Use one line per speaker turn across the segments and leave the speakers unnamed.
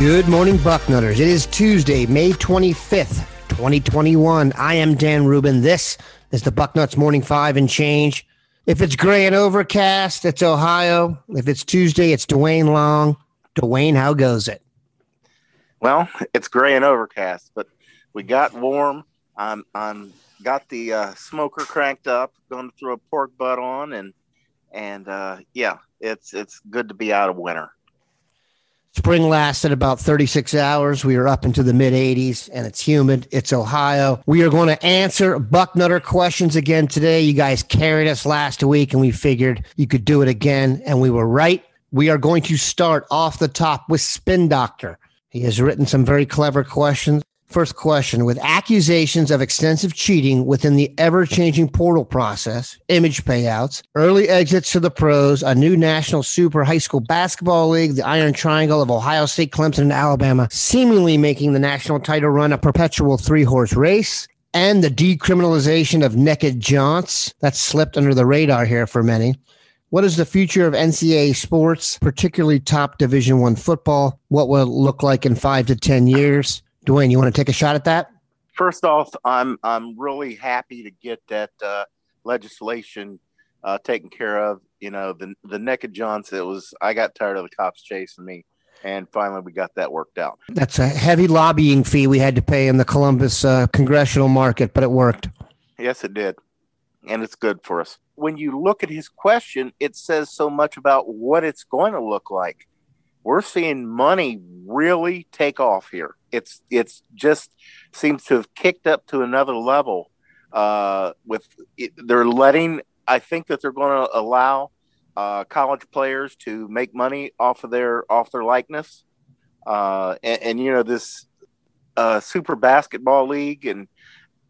Good morning, Bucknutters. It is Tuesday, May 25th, 2021. I am Dan Rubin. This is the Bucknuts Morning Five and Change. If it's gray and overcast, it's Ohio. If it's Tuesday, it's Dwayne Long. Dwayne, how goes it?
Well, it's gray and overcast, but we got warm. I'm, I'm got the uh, smoker cranked up. Going to throw a pork butt on, and and uh, yeah, it's it's good to be out of winter.
Spring lasted about 36 hours. We are up into the mid 80s and it's humid. It's Ohio. We are going to answer Bucknutter questions again today. You guys carried us last week and we figured you could do it again. And we were right. We are going to start off the top with Spin Doctor. He has written some very clever questions. First question With accusations of extensive cheating within the ever changing portal process, image payouts, early exits to the pros, a new national super high school basketball league, the Iron Triangle of Ohio State, Clemson, and Alabama, seemingly making the national title run a perpetual three horse race, and the decriminalization of naked jaunts that slipped under the radar here for many. What is the future of NCAA sports, particularly top Division One football? What will it look like in five to ten years? Dwayne, you want to take a shot at that?
First off, I'm I'm really happy to get that uh, legislation uh, taken care of. You know, the the naked Johnson. It was I got tired of the cops chasing me, and finally we got that worked out.
That's a heavy lobbying fee we had to pay in the Columbus uh, congressional market, but it worked.
Yes, it did, and it's good for us. When you look at his question, it says so much about what it's going to look like. We're seeing money really take off here it's it's just seems to have kicked up to another level. Uh, with it, they're letting, I think that they're going to allow uh, college players to make money off of their off their likeness, uh, and, and you know this uh, super basketball league, and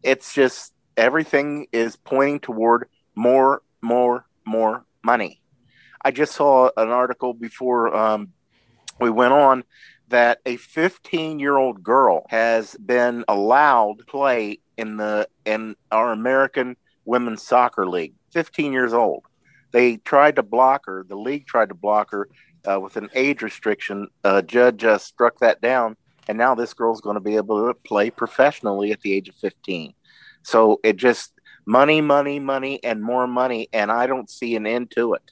it's just everything is pointing toward more, more, more money. I just saw an article before um, we went on that a 15 year old girl has been allowed to play in the in our American women's soccer league. 15 years old. They tried to block her. The league tried to block her uh, with an age restriction. A judge uh, struck that down, and now this girl's going to be able to play professionally at the age of 15. So it just money, money, money, and more money, and I don't see an end to it.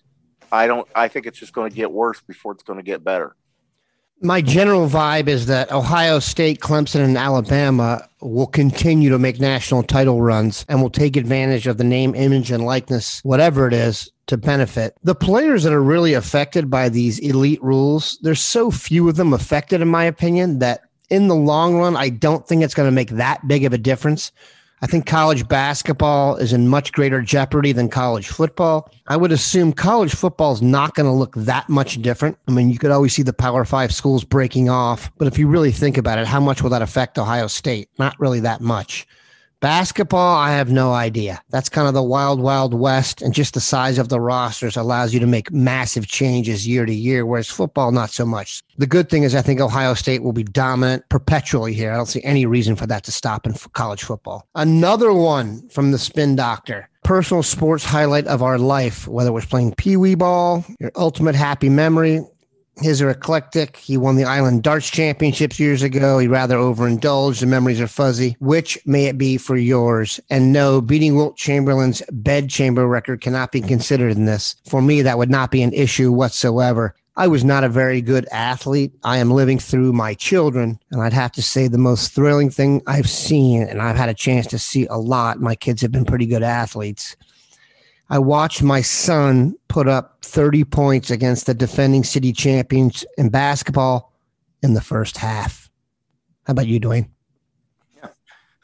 I don't. I think it's just going to get worse before it's going to get better
my general vibe is that Ohio State, Clemson, and Alabama will continue to make national title runs and will take advantage of the name, image, and likeness, whatever it is, to benefit. The players that are really affected by these elite rules, there's so few of them affected, in my opinion, that in the long run, I don't think it's going to make that big of a difference. I think college basketball is in much greater jeopardy than college football. I would assume college football is not going to look that much different. I mean, you could always see the Power Five schools breaking off, but if you really think about it, how much will that affect Ohio State? Not really that much. Basketball, I have no idea. That's kind of the wild, wild west, and just the size of the rosters allows you to make massive changes year to year, whereas football, not so much. The good thing is, I think Ohio State will be dominant perpetually here. I don't see any reason for that to stop in college football. Another one from the spin doctor personal sports highlight of our life, whether it was playing pee wee ball, your ultimate happy memory. His are eclectic. He won the Island Darts Championships years ago. He rather overindulged. The memories are fuzzy. Which may it be for yours? And no, beating Wilt Chamberlain's bedchamber record cannot be considered in this. For me, that would not be an issue whatsoever. I was not a very good athlete. I am living through my children. And I'd have to say the most thrilling thing I've seen, and I've had a chance to see a lot. My kids have been pretty good athletes. I watched my son put up 30 points against the defending city champions in basketball in the first half. How about you, Dwayne?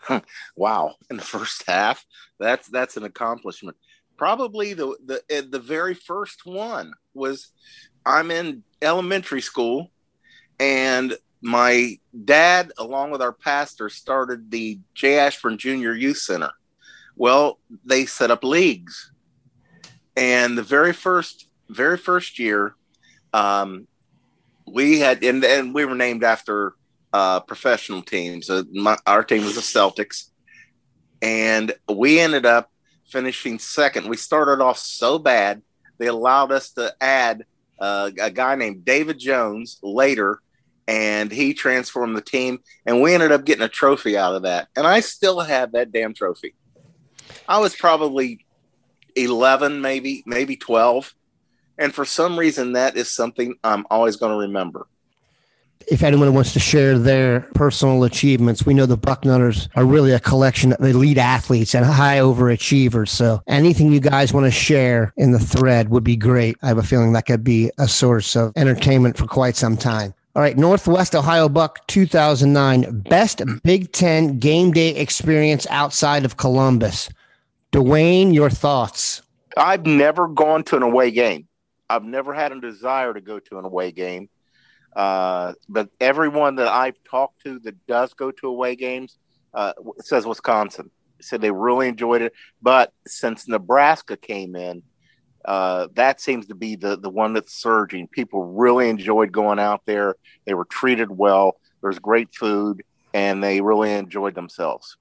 Yeah. wow. In the first half, that's that's an accomplishment. Probably the the the very first one was I'm in elementary school, and my dad, along with our pastor, started the J. Ashburn Junior Youth Center. Well, they set up leagues, and the very first, very first year, um, we had, and, and we were named after uh, professional teams. Uh, my, our team was the Celtics, and we ended up finishing second. We started off so bad they allowed us to add uh, a guy named David Jones later, and he transformed the team, and we ended up getting a trophy out of that. And I still have that damn trophy. I was probably 11, maybe, maybe 12. And for some reason, that is something I'm always going to remember
if anyone wants to share their personal achievements, we know the Bucknutters are really a collection of elite athletes and high overachievers. So anything you guys want to share in the thread would be great. I have a feeling that could be a source of entertainment for quite some time. All right, Northwest Ohio Buck 2009, best Big Ten game day experience outside of Columbus. Dwayne, your thoughts?
I've never gone to an away game. I've never had a desire to go to an away game. Uh, but everyone that I've talked to that does go to away games uh, says Wisconsin. Said they really enjoyed it. But since Nebraska came in, uh, that seems to be the, the one that's surging. People really enjoyed going out there. They were treated well. There's great food, and they really enjoyed themselves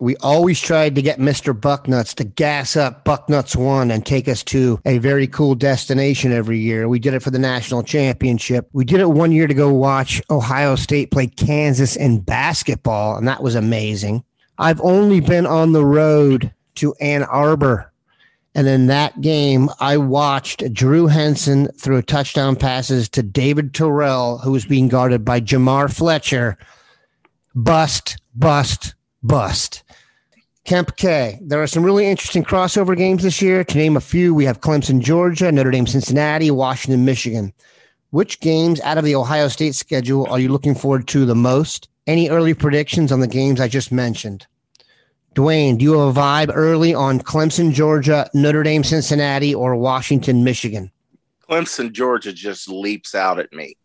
we always tried to get Mr. Bucknuts to gas up Bucknuts One and take us to a very cool destination every year. We did it for the national championship. We did it one year to go watch Ohio State play Kansas in basketball, and that was amazing. I've only been on the road to Ann Arbor. And in that game, I watched Drew Henson throw touchdown passes to David Terrell, who was being guarded by Jamar Fletcher. Bust, bust, bust. Kemp K. There are some really interesting crossover games this year. To name a few, we have Clemson, Georgia, Notre Dame, Cincinnati, Washington, Michigan. Which games out of the Ohio State schedule are you looking forward to the most? Any early predictions on the games I just mentioned? Dwayne, do you have a vibe early on Clemson, Georgia, Notre Dame, Cincinnati, or Washington, Michigan?
Clemson, Georgia just leaps out at me.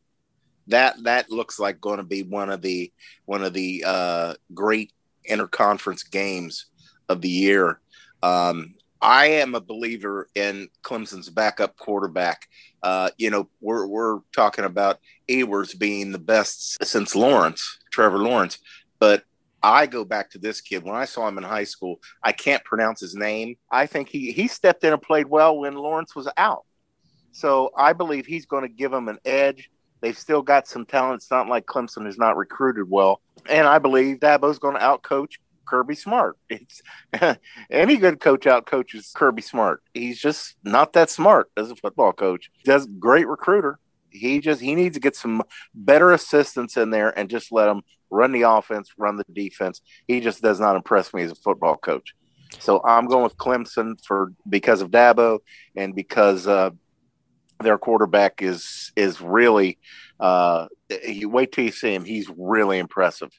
That that looks like going to be one of the one of the uh, great interconference games of the year. Um, I am a believer in Clemson's backup quarterback. Uh, you know, we're we're talking about Ewers being the best since Lawrence, Trevor Lawrence, but I go back to this kid. When I saw him in high school, I can't pronounce his name. I think he he stepped in and played well when Lawrence was out. So I believe he's going to give him an edge. They've still got some talent. It's not like Clemson is not recruited well. And I believe Dabo's going to outcoach Kirby Smart. It's any good coach outcoaches Kirby Smart. He's just not that smart as a football coach. Does great recruiter. He just he needs to get some better assistants in there and just let him run the offense, run the defense. He just does not impress me as a football coach. So I'm going with Clemson for because of Dabo and because uh, their quarterback is is really uh, you wait till you see him. He's really impressive.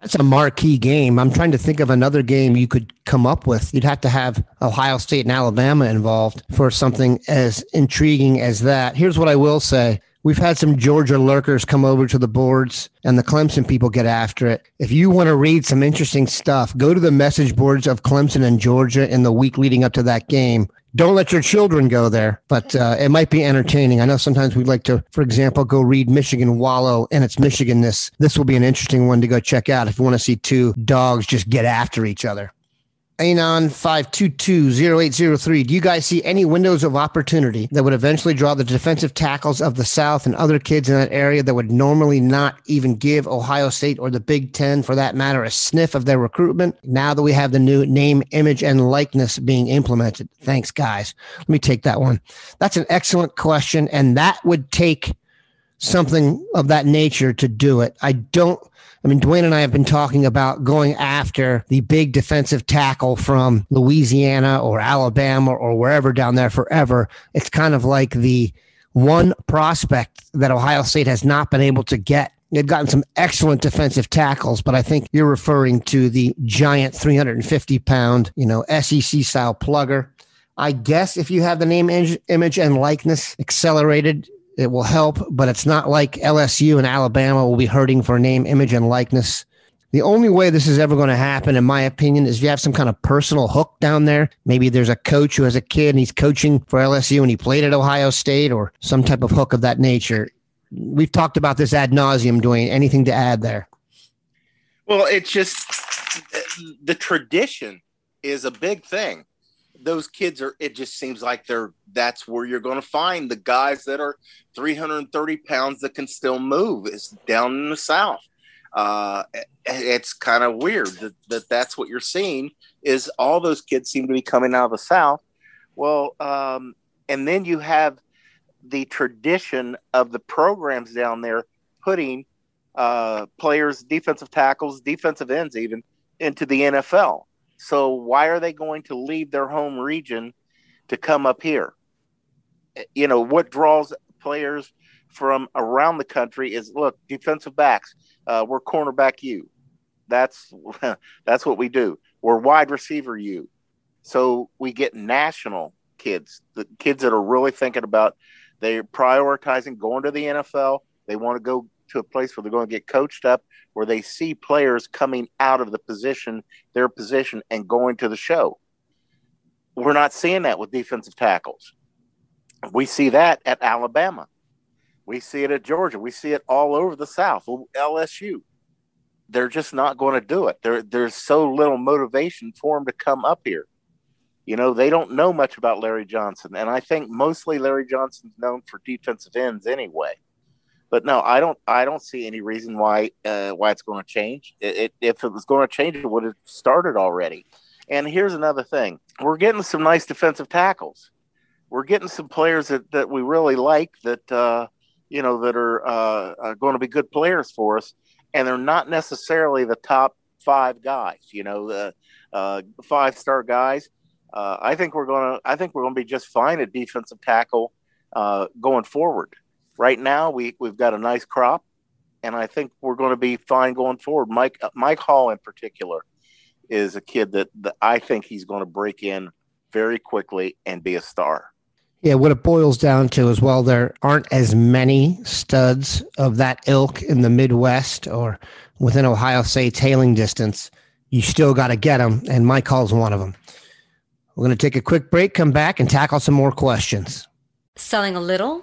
That's a marquee game. I'm trying to think of another game you could come up with. You'd have to have Ohio State and Alabama involved for something as intriguing as that. Here's what I will say. We've had some Georgia lurkers come over to the boards and the Clemson people get after it. If you want to read some interesting stuff, go to the message boards of Clemson and Georgia in the week leading up to that game don't let your children go there, but uh, it might be entertaining. I know sometimes we'd like to, for example, go read Michigan Wallow and its Michiganness. This will be an interesting one to go check out if you want to see two dogs just get after each other. Anon5220803. Do you guys see any windows of opportunity that would eventually draw the defensive tackles of the South and other kids in that area that would normally not even give Ohio State or the Big Ten, for that matter, a sniff of their recruitment now that we have the new name, image, and likeness being implemented? Thanks, guys. Let me take that one. That's an excellent question. And that would take something of that nature to do it. I don't I mean, Dwayne and I have been talking about going after the big defensive tackle from Louisiana or Alabama or wherever down there forever. It's kind of like the one prospect that Ohio State has not been able to get. They've gotten some excellent defensive tackles, but I think you're referring to the giant 350 pound, you know, SEC style plugger. I guess if you have the name, image, and likeness accelerated, it will help, but it's not like LSU and Alabama will be hurting for name, image, and likeness. The only way this is ever going to happen, in my opinion, is if you have some kind of personal hook down there. Maybe there's a coach who has a kid and he's coaching for LSU and he played at Ohio State or some type of hook of that nature. We've talked about this ad nauseum, Dwayne. Anything to add there?
Well, it's just the tradition is a big thing those kids are it just seems like they're that's where you're going to find the guys that are 330 pounds that can still move. Is down in the south. Uh, it's kind of weird that, that that's what you're seeing is all those kids seem to be coming out of the south. Well um, and then you have the tradition of the programs down there putting uh, players defensive tackles defensive ends even into the nfl so why are they going to leave their home region to come up here? You know, what draws players from around the country is look, defensive backs, uh, we're cornerback you. That's that's what we do. We're wide receiver you. So we get national kids, the kids that are really thinking about they're prioritizing going to the NFL. They want to go to a place where they're going to get coached up, where they see players coming out of the position, their position, and going to the show. We're not seeing that with defensive tackles. We see that at Alabama. We see it at Georgia. We see it all over the South. LSU. They're just not going to do it. There, there's so little motivation for them to come up here. You know, they don't know much about Larry Johnson. And I think mostly Larry Johnson's known for defensive ends anyway. But no, I don't. I don't see any reason why uh, why it's going to change. It, it, if it was going to change, it would have started already. And here's another thing: we're getting some nice defensive tackles. We're getting some players that, that we really like that uh, you know that are, uh, are going to be good players for us, and they're not necessarily the top five guys. You know, the uh, five star guys. Uh, I think we're going to. I think we're to be just fine at defensive tackle uh, going forward right now we we've got a nice crop, and I think we're going to be fine going forward. Mike uh, Mike Hall in particular is a kid that, that I think he's going to break in very quickly and be a star.
Yeah, what it boils down to is well, there aren't as many studs of that ilk in the Midwest or within Ohio State's hailing distance. You still got to get them, and Mike Hall's one of them. We're going to take a quick break, come back, and tackle some more questions.
Selling a little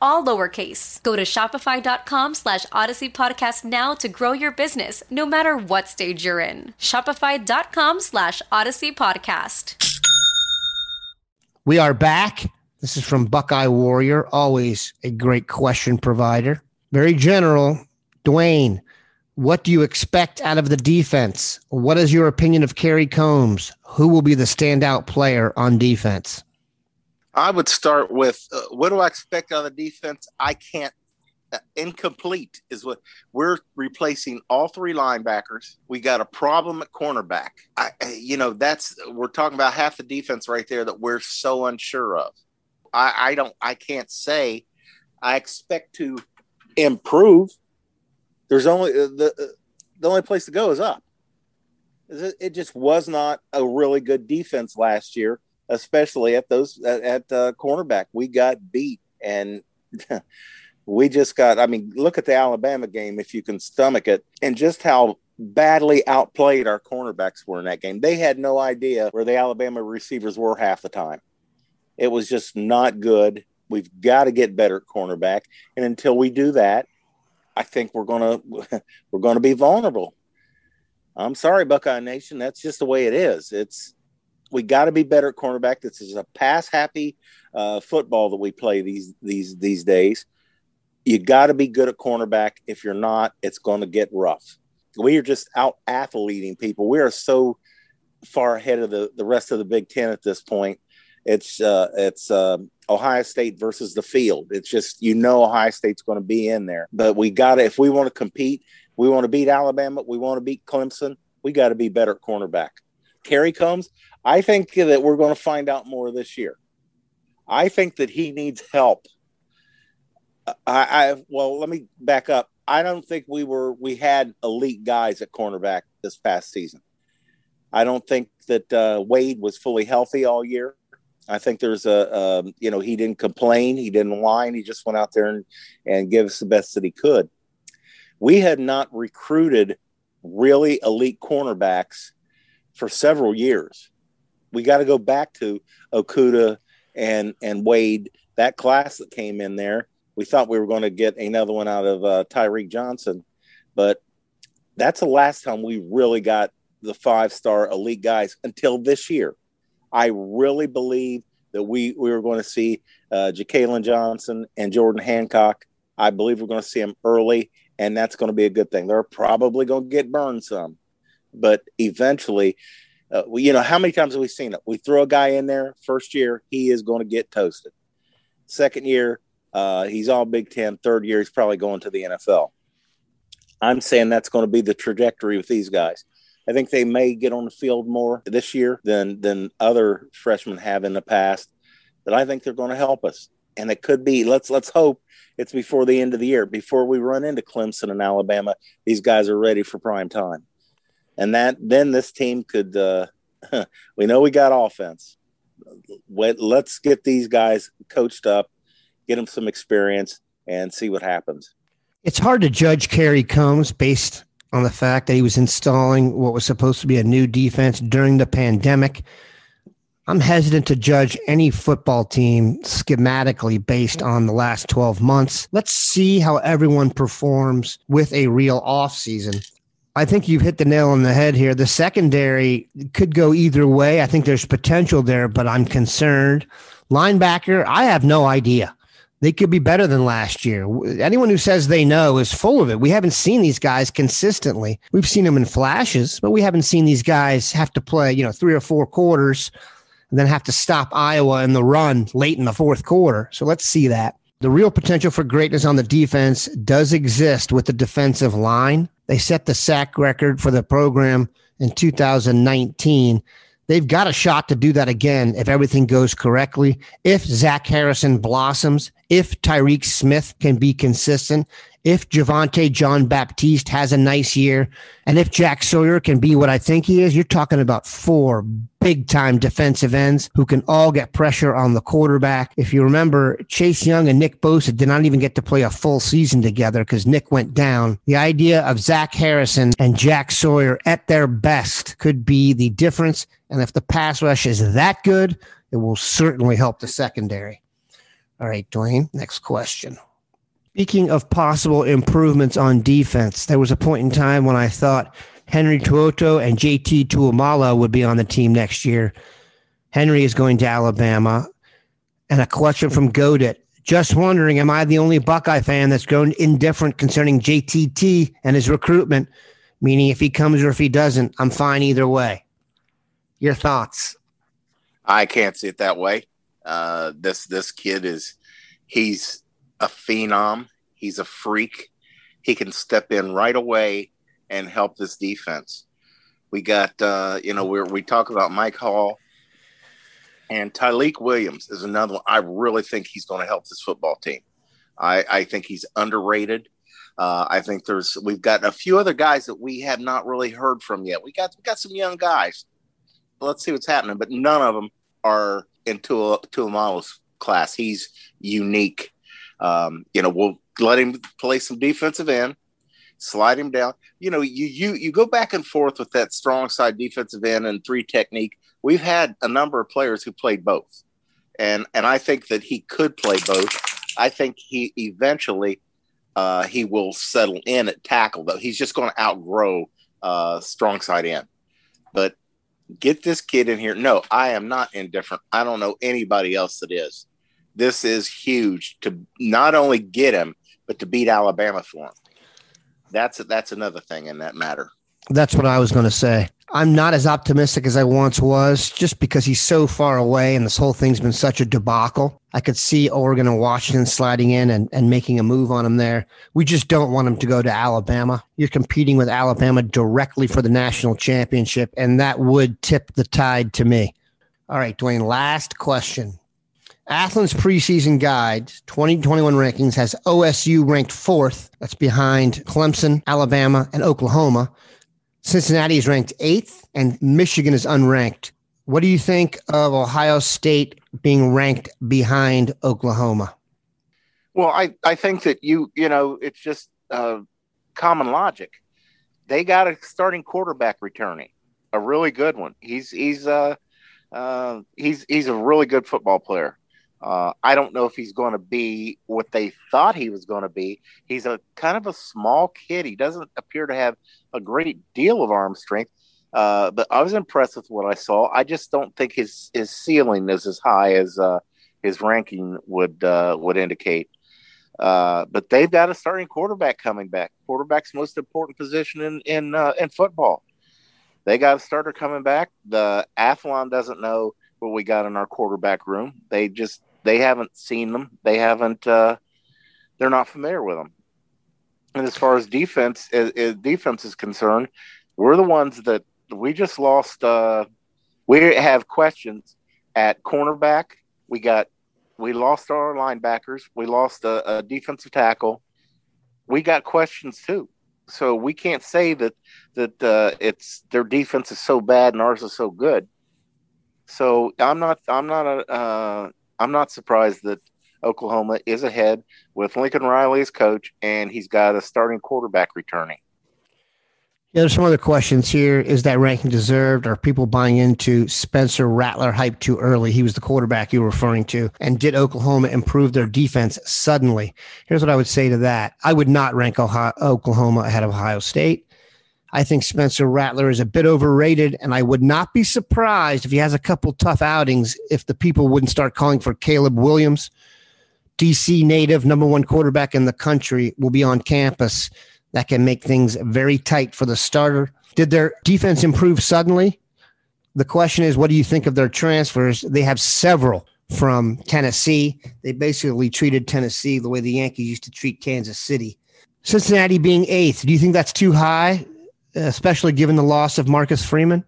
all lowercase. Go to shopify.com slash odyssey podcast now to grow your business no matter what stage you're in. Shopify.com slash odyssey podcast.
We are back. This is from Buckeye Warrior, always a great question provider. Very general. Dwayne, what do you expect out of the defense? What is your opinion of Kerry Coombs? Who will be the standout player on defense?
I would start with uh, what do I expect out of the defense? I can't. Uh, incomplete is what we're replacing all three linebackers. We got a problem at cornerback. I, you know, that's we're talking about half the defense right there that we're so unsure of. I, I don't, I can't say. I expect to improve. There's only uh, the uh, the only place to go is up. It just was not a really good defense last year, especially at those at, at uh, cornerback. We got beat, and we just got. I mean, look at the Alabama game if you can stomach it, and just how badly outplayed our cornerbacks were in that game. They had no idea where the Alabama receivers were half the time. It was just not good. We've got to get better at cornerback, and until we do that, I think we're gonna we're gonna be vulnerable. I'm sorry, Buckeye Nation. That's just the way it is. It's we got to be better at cornerback. This is a pass happy uh, football that we play these these these days. You got to be good at cornerback. If you're not, it's going to get rough. We are just out athleting people. We are so far ahead of the, the rest of the Big Ten at this point it's uh, it's uh, Ohio State versus the field. It's just you know Ohio State's going to be in there, but we got to if we want to compete, we want to beat Alabama, we want to beat Clemson, we got to be better at cornerback. Kerry Coombs. I think that we're going to find out more this year. I think that he needs help. I, I well, let me back up. I don't think we were we had elite guys at cornerback this past season. I don't think that uh, Wade was fully healthy all year. I think there's a, um, you know, he didn't complain, he didn't whine, he just went out there and, and gave us the best that he could. We had not recruited really elite cornerbacks for several years. We got to go back to Okudah and and Wade, that class that came in there. We thought we were going to get another one out of uh, Tyreke Johnson, but that's the last time we really got the five star elite guys until this year. I really believe that we we were going to see uh, Johnson and Jordan Hancock. I believe we're going to see them early, and that's going to be a good thing. They're probably going to get burned some, but eventually, uh, we, you know, how many times have we seen it? We throw a guy in there first year, he is going to get toasted. Second year, uh, he's all Big Ten. Third year, he's probably going to the NFL. I'm saying that's going to be the trajectory with these guys. I think they may get on the field more this year than than other freshmen have in the past. But I think they're going to help us, and it could be. Let's let's hope it's before the end of the year, before we run into Clemson and Alabama. These guys are ready for prime time, and that then this team could. Uh, we know we got offense. Let's get these guys coached up, get them some experience, and see what happens.
It's hard to judge Kerry Coombs based on the fact that he was installing what was supposed to be a new defense during the pandemic. I'm hesitant to judge any football team schematically based on the last 12 months. Let's see how everyone performs with a real offseason. I think you've hit the nail on the head here. The secondary could go either way. I think there's potential there, but I'm concerned. Linebacker, I have no idea they could be better than last year. Anyone who says they know is full of it. We haven't seen these guys consistently. We've seen them in flashes, but we haven't seen these guys have to play, you know, three or four quarters and then have to stop Iowa in the run late in the fourth quarter. So let's see that. The real potential for greatness on the defense does exist with the defensive line. They set the sack record for the program in 2019. They've got a shot to do that again if everything goes correctly. If Zach Harrison blossoms, if Tyreke Smith can be consistent, if Javontae Jean-Baptiste has a nice year, and if Jack Sawyer can be what I think he is, you're talking about four big time defensive ends who can all get pressure on the quarterback. If you remember, Chase Young and Nick Bosa did not even get to play a full season together because Nick went down. The idea of Zach Harrison and Jack Sawyer at their best could be the difference. And if the pass rush is that good, it will certainly help the secondary. All right, Dwayne, next question. Speaking of possible improvements on defense, there was a point in time when I thought Henry To'oTo'o and JT Tuimoloau would be on the team next year. Henry is going to Alabama. And a question from Godit. Just wondering, am I the only Buckeye fan that's grown indifferent concerning JTT and his recruitment? Meaning, if he comes or if he doesn't, I'm fine either way. Your thoughts?
I can't see it that way. Uh, this this kid is he's a phenom. He's a freak. He can step in right away and help this defense. We got uh, you know we we talk about Mike Hall and Tyleik Williams is another one. I really think he's going to help this football team. I, I think he's underrated. Uh, I think there's we've got a few other guys that we have not really heard from yet. We got we got some young guys. Let's see what's happening, but none of them are in Tua Tuimoloau's class. He's unique. Um, you know, we'll let him play some defensive end, slide him down. You know, you you you go back and forth with that strong side defensive end and three technique. We've had a number of players who played both, and and I think that he could play both. I think he eventually uh, he will settle in at tackle, though. He's just going to outgrow uh, strong side end. But get this kid in here. No, I am not indifferent. I don't know anybody else that is. This is huge to not only get him, but to beat Alabama for him. That's that's another thing in that matter.
That's what I was going to say. I'm not as optimistic as I once was just because he's so far away and this whole thing's been such a debacle. I could see Oregon and Washington sliding in and, and making a move on him there. We just don't want him to go to Alabama. You're competing with Alabama directly for the national championship, and that would tip the tide to me. All right, Dwayne, last question. Athlon's preseason guide 2021 rankings has OSU ranked fourth. That's behind Clemson, Alabama, and Oklahoma. Cincinnati is ranked eighth, and Michigan is unranked. What do you think of Ohio State being ranked behind Oklahoma?
Well, I, I think that you you know it's just uh, common logic. They got a starting quarterback returning, a really good one. He's he's uh, uh he's he's a really good football player. Uh, I don't know if he's going to be what they thought he was going to be. He's a kind of a small kid. He doesn't appear to have a great deal of arm strength. Uh, but I was impressed with what I saw. I just don't think his his ceiling is as high as uh, his ranking would uh, would indicate. Uh, but they've got a starting quarterback coming back. Quarterback's most important position in in uh, in football. They got a starter coming back. The Athlon doesn't know what we got in our quarterback room. They just they haven't seen them. They haven't. Uh, they're not familiar with them. And as far as defense, as, defense is concerned, we're the ones that we just lost. Uh, we have questions at cornerback. We got we lost our linebackers. We lost a, a defensive tackle. We got questions too. So we can't say that that uh, it's their defense is so bad and ours is so good. So I'm not I'm not a, uh, I'm not surprised that Oklahoma is ahead with Lincoln Riley as coach, and he's got a starting quarterback returning.
Yeah, there's some other questions here. Is that ranking deserved? Are people buying into Spencer Rattler hype too early? He was the quarterback you were referring to. And did Oklahoma improve their defense suddenly? Here's what I would say to that. I would not rank Ohio, Oklahoma ahead of Ohio State. I think Spencer Rattler is a bit overrated, and I would not be surprised if he has a couple tough outings if the people wouldn't start calling for Caleb Williams DC native, number one quarterback in the country, will be on campus. That can make things very tight for the starter. Did their defense improve suddenly? The question is, what do you think of their transfers? They have several from Tennessee. They basically treated Tennessee the way the Yankees used to treat Kansas City. Cincinnati being eighth, do you think that's too high, especially given the loss of Marcus Freeman?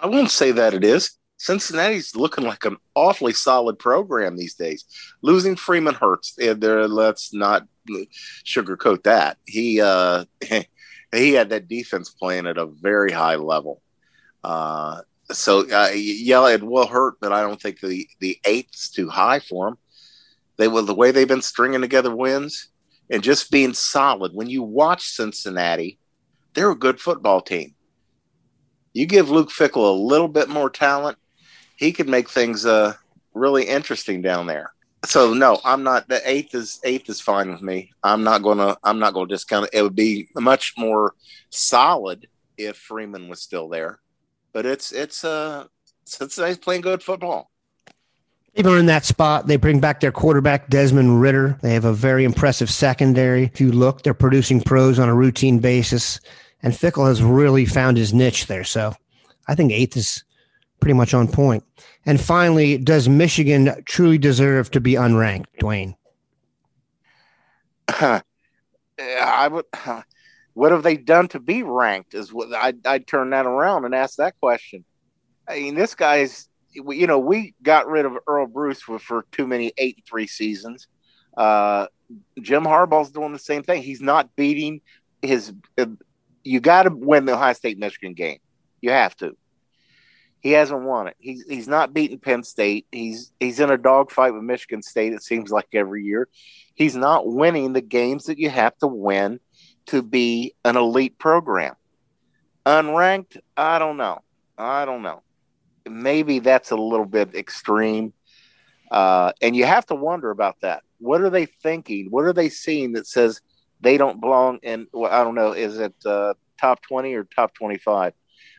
I won't say that it is. Cincinnati's looking like an awfully solid program these days. Losing Freeman hurts. There, let's not sugarcoat that. He uh, he had that defense playing at a very high level. Uh, so uh, yeah, it will hurt, but I don't think the the eight's too high for them. They will the way they've been stringing together wins and just being solid. When you watch Cincinnati, they're a good football team. You give Luke Fickell a little bit more talent, he could make things uh, really interesting down there. So no, I'm not. The eighth is eighth is fine with me. I'm not gonna. I'm not gonna discount it. It would be much more solid if Freeman was still there, but it's it's uh Cincinnati's playing good football.
They've earned that spot. They bring back their quarterback, Desmond Ridder. They have a very impressive secondary. If you look, they're producing pros on a routine basis. And Fickell has really found his niche there. So I think eighth is pretty much on point. And finally, does Michigan truly deserve to be unranked, Dwayne?
I would. What have they done to be ranked? Is what I'd, I'd turn that around and ask that question. I mean, this guy's. You know, we got rid of Earle Bruce for, for too many eight and three seasons. Uh, Jim Harbaugh's doing the same thing. He's not beating his. Uh, you got to win the Ohio State Michigan game. You have to. He hasn't won it. He's he's not beating Penn State. He's he's in a dogfight with Michigan State. It seems like every year. He's not winning the games that you have to win to be an elite program. Unranked, I don't know. I don't know. Maybe that's a little bit extreme. Uh, and you have to wonder about that. What are they thinking? What are they seeing that says they don't belong in? Well, I don't know. Is it uh, top twenty or top twenty-five?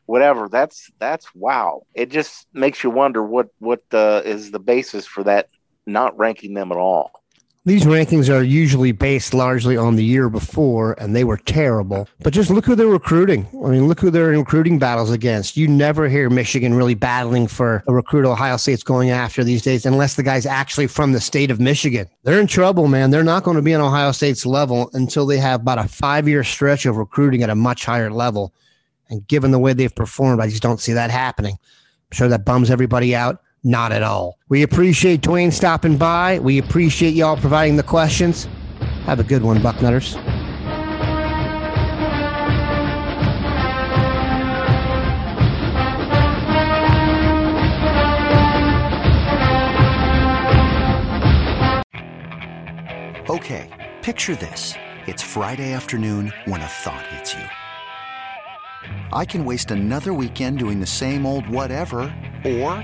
Whatever. That's that's wow. It just makes you wonder what what uh, is the basis for that not ranking them at all.
These rankings are usually based largely on the year before, and they were terrible. But just look who they're recruiting. I mean, look who they're in recruiting battles against. You never hear Michigan really battling for a recruit Ohio State's going after these days, unless the guy's actually from the state of Michigan. They're in trouble, man. They're not going to be on Ohio State's level until they have about a five year stretch of recruiting at a much higher level. And given the way they've performed, I just don't see that happening. I'm sure that bums everybody out. Not at all. We appreciate Dwayne stopping by. We appreciate y'all providing the questions. Have a good one, Bucknutters.
Okay, picture this. It's Friday afternoon when a thought hits you. I can waste another weekend doing the same old whatever, or